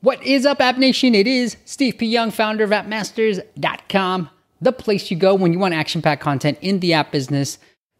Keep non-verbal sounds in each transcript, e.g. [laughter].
What is up, App Nation? It is Steve P. Young, founder of appmasters.com, the place you go when you want action packed content in the app business,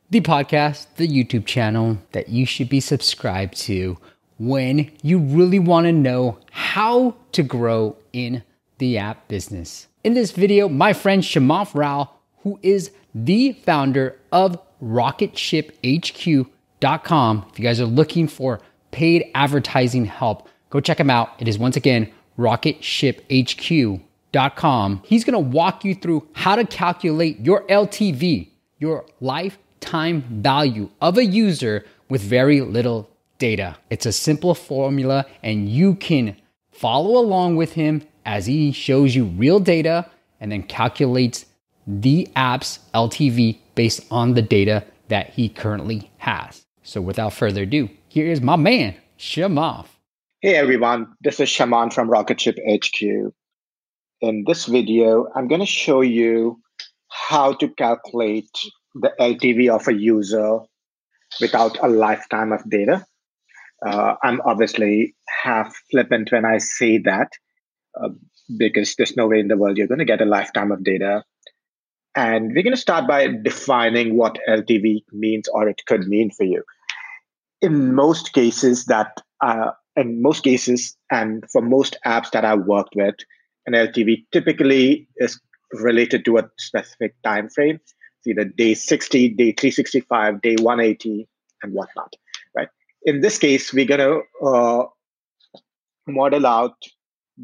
the podcast, the YouTube channel that you should be subscribed to when you really want to know how to grow in the app business. In this video, my friend Shamanth Rao, who is the founder of RocketShipHQ.com, if you guys are looking for paid advertising help, Go check him out. It is once again rocketshiphq.com. He's going to walk you through how to calculate your LTV, your lifetime value of a user with very little data. It's a simple formula and you can follow along with him as he shows you real data and then calculates the app's LTV based on the data that he currently has. So without further ado, here is my man, Shamanth. Hey everyone, this is Shamanth from Rocketship HQ. In this video, I'm going to show you how to calculate the LTV of a user without a lifetime of data. Uh, I'm obviously half flippant when I say that uh, because there's no way in the world you're going to get a lifetime of data. And we're going to start by defining what LTV means or it could mean for you. In most cases, that uh, in most cases and for most apps that I've worked with, an LTV typically is related to a specific time frame. It's either day 60, day 365, day 180, and whatnot. Right. In this case, we're gonna uh, model out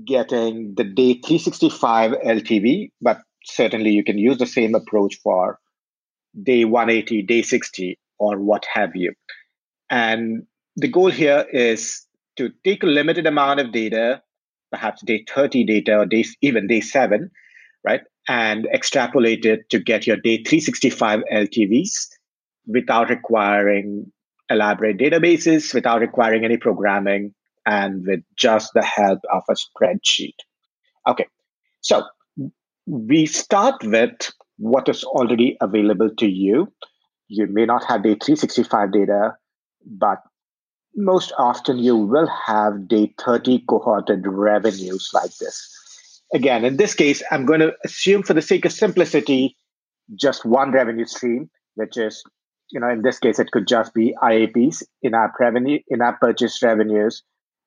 getting the day 365 LTV, but certainly you can use the same approach for day 180, day 60, or what have you. And the goal here is to take a limited amount of data, perhaps day 30 data or day, even day seven, right? And extrapolate it to get your day 365 LTVs without requiring elaborate databases, without requiring any programming, and with just the help of a spreadsheet. Okay, so we start with what is already available to you. You may not have day 365 data, but most often you will have day 30 cohorted revenues like this. Again, in this case, I'm going to assume for the sake of simplicity, just one revenue stream, which is, you know, in this case, it could just be IAPs, in-app revenue, in-app purchase revenues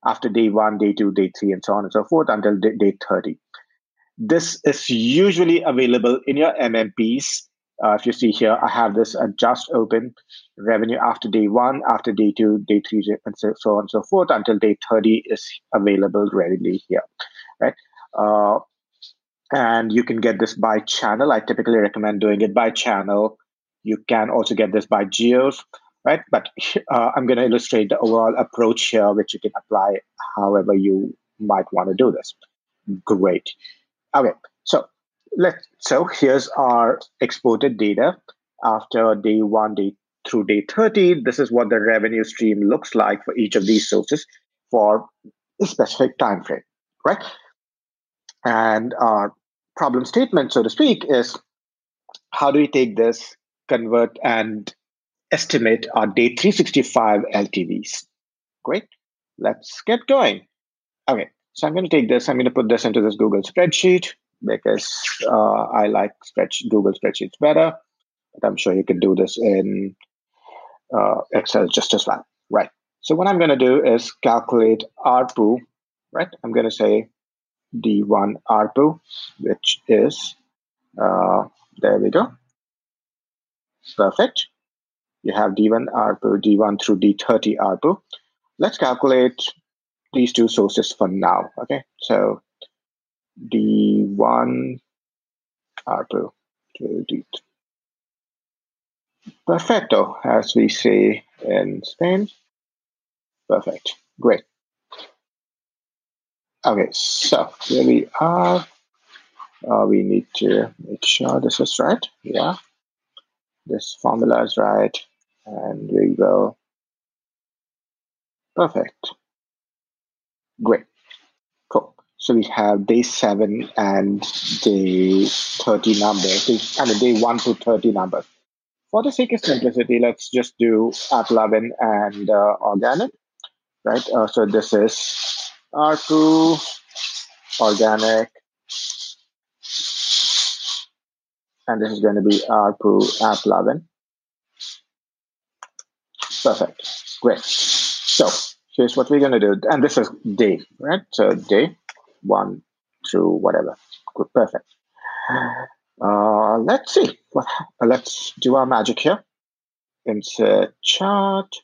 after day one, day two, day three, and so on and so forth until day 30. This is usually available in your MMPs uh, if you see here, I have this uh, just open revenue after day one, after day two, day three, and so, so on and so forth until day 30 is available readily here, right? Uh, and you can get this by channel. I typically recommend doing it by channel. You can also get this by geos, right? But [laughs] uh, I'm going to illustrate the overall approach here, which you can apply however you might want to do this. Great. Okay, so let so here's our exported data after day one, day through day 30. This is what the revenue stream looks like for each of these sources for a specific time frame, right? And our problem statement, so to speak, is how do we take this, convert, and estimate our day 365 LTVs? Great. Let's get going. Okay, so I'm going to take this, I'm going to put this into this Google spreadsheet because uh, I like spreadsheet, Google spreadsheets better. But I'm sure you can do this in uh, Excel just as well, right? So what I'm going to do is calculate ARPU, right? I'm going to say D1 ARPU, which is, uh, there we go. Perfect. You have D1 ARPU, D1 through D30 ARPU. Let's calculate these two sources for now, okay? So D1 ARPU to D. Perfecto, as we say in Spain. Perfect. Great. Okay, so here we are. Uh, we need to make sure this is right. Yeah. This formula is right. And we will. Perfect. Great. So we have day seven and day 30 numbers, I mean, day one to 30 numbers. For the sake of simplicity, let's just do AppLovin and uh, organic, right? Uh, so this is R2, organic, and this is going to be ARPU AppLovin. Perfect. Great. So here's what we're going to do. And this is day, right? So day one two, whatever. Good. Perfect. Uh, let's see. What, let's do our magic here. Insert chart.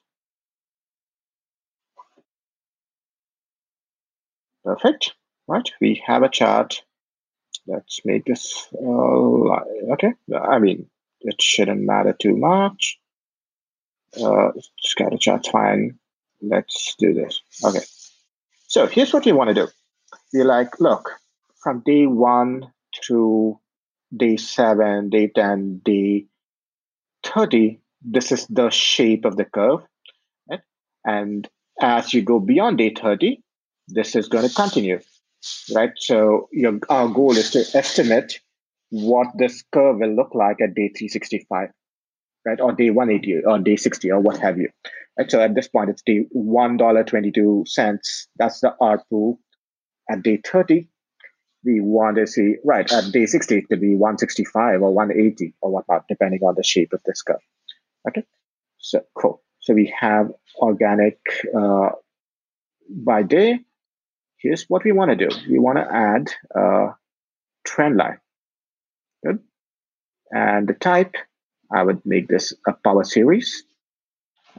Perfect. Right. We have a chart. Let's make this uh, okay. I mean, it shouldn't matter too much. Uh, scatter chart's fine. Let's do this. Okay. So here's what we want to do. We're like, look, from day one to day seven, day 10, day 30, this is the shape of the curve. Right? And as you go beyond day 30, this is going to continue. Right. So your our goal is to estimate what this curve will look like at day 365 right? Or day 180 or day 60 or what have you. Right? So at this point, it's day $1.22. That's the ARPU. At day 30, we want to see, right, at day 60, it could be 165 or 180 or whatnot, depending on the shape of this curve. Okay. So cool. So we have organic uh, by day. Here's what we want to do. We want to add a trend line. Good. And the type I would make this a power series.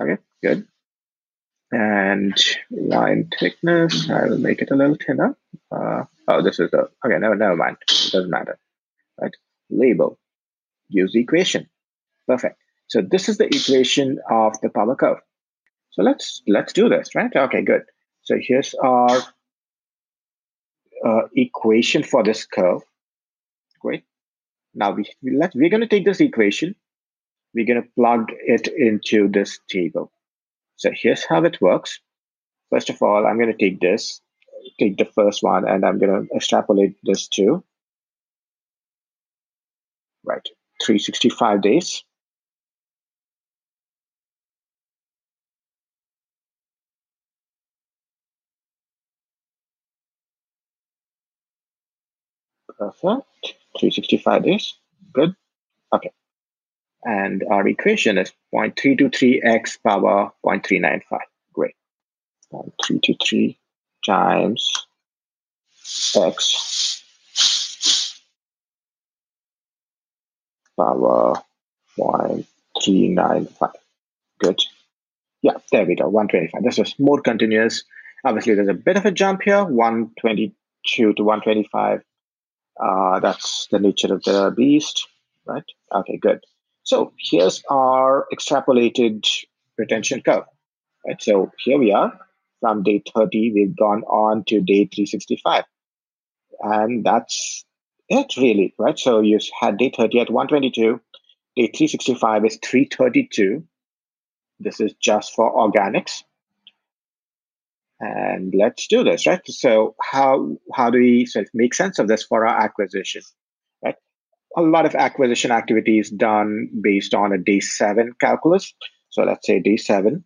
Okay, good. And line thickness, I will make it a little thinner. Uh, oh, this is a, okay, never, never mind. It doesn't matter. Right? Label. Use the equation. Perfect. So this is the equation of the power curve. So let's let's do this, right? Okay, good. So here's our uh, equation for this curve. Great. Now we, we let we're going to take this equation we're going to plug it into this table. So here's how it works. First of all, I'm going to take this, take the first one, and I'm going to extrapolate this to, right, 365 days. Perfect. 365 days. Good. Okay and our equation is 0.323x power 0.395. Great. 0.323 times x power 0.395. Good. Yeah, there we go, 125. This is more continuous. Obviously, there's a bit of a jump here, 122 to 125. Uh, that's the nature of the beast, right? Okay, good. So here's our extrapolated retention curve. Right? So here we are from day 30, we've gone on to day 365. And that's it really, right? So you had day 30 at 122, day 365 is 332. This is just for organics. And let's do this, right? So how how do we sort of make sense of this for our acquisition? A lot of acquisition activities done based on a day seven calculus. So let's say day seven,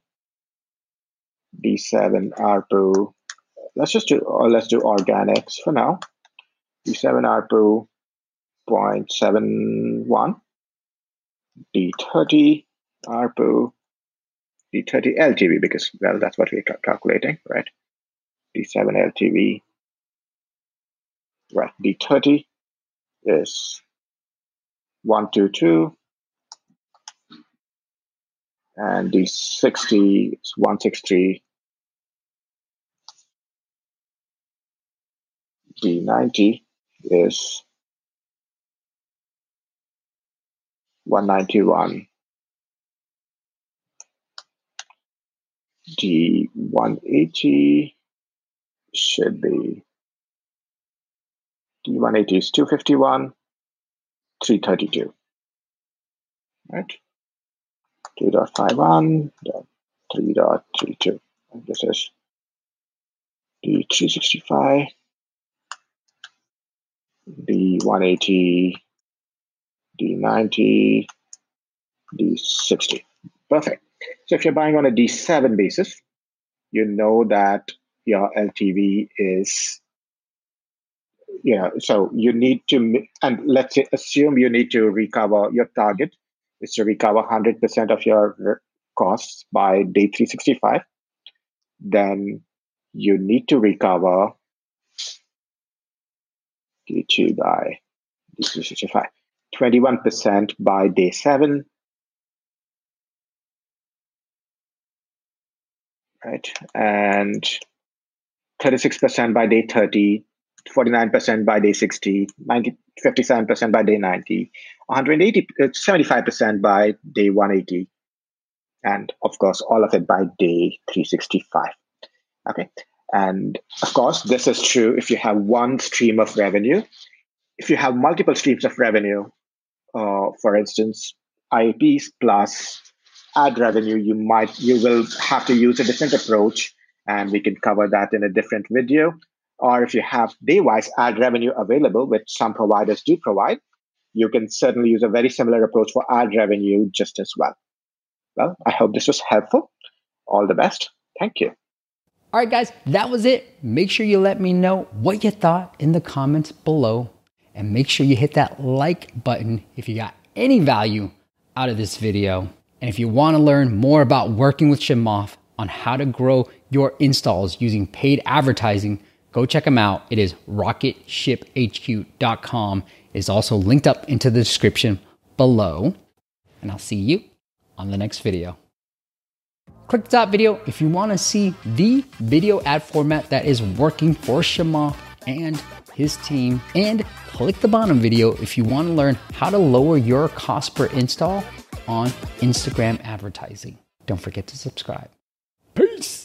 D7 ARPU. Let's just do, or let's do organics for now. D7 ARPU 0.71, D30 ARPU, D30 LTV, because, well, that's what we're calculating, right? D7 LTV, right? D30 is 122 and the 60 is 163 the 90 is 191 the 180 should be the 180 is 251 332. Right? 2.51, 3.32. And this is the 365, the 180, the 90, the 60. Perfect. So if you're buying on a D7 basis, you know that your LTV is, know, so you need to, and let's assume you need to recover your target is to recover 100% of your costs by day 365. Then you need to recover D2 by D365, 21% by day seven, right? And 36% by day 30, 49% by day 60, 90, 57% by day 90, 180, 75% uh, by day 180, and of course, all of it by day 365. Okay. And of course, this is true if you have one stream of revenue. If you have multiple streams of revenue, uh, for instance, IAPs plus ad revenue, you might you will have to use a different approach, and we can cover that in a different video. Or if you have day-wise ad revenue available, which some providers do provide, you can certainly use a very similar approach for ad revenue just as well. Well, I hope this was helpful. All the best. Thank you. All right, guys, that was it. Make sure you let me know what you thought in the comments below. And make sure you hit that like button if you got any value out of this video. And if you want to learn more about working with Shamanth on how to grow your installs using paid advertising, go check them out. It is rocketshiphq.com. It's also linked up into the description below. And I'll see you on the next video. Click the top video if you want to see the video ad format that is working for Shamanth and his team. And click the bottom video if you want to learn how to lower your cost per install on Instagram advertising. Don't forget to subscribe. Peace.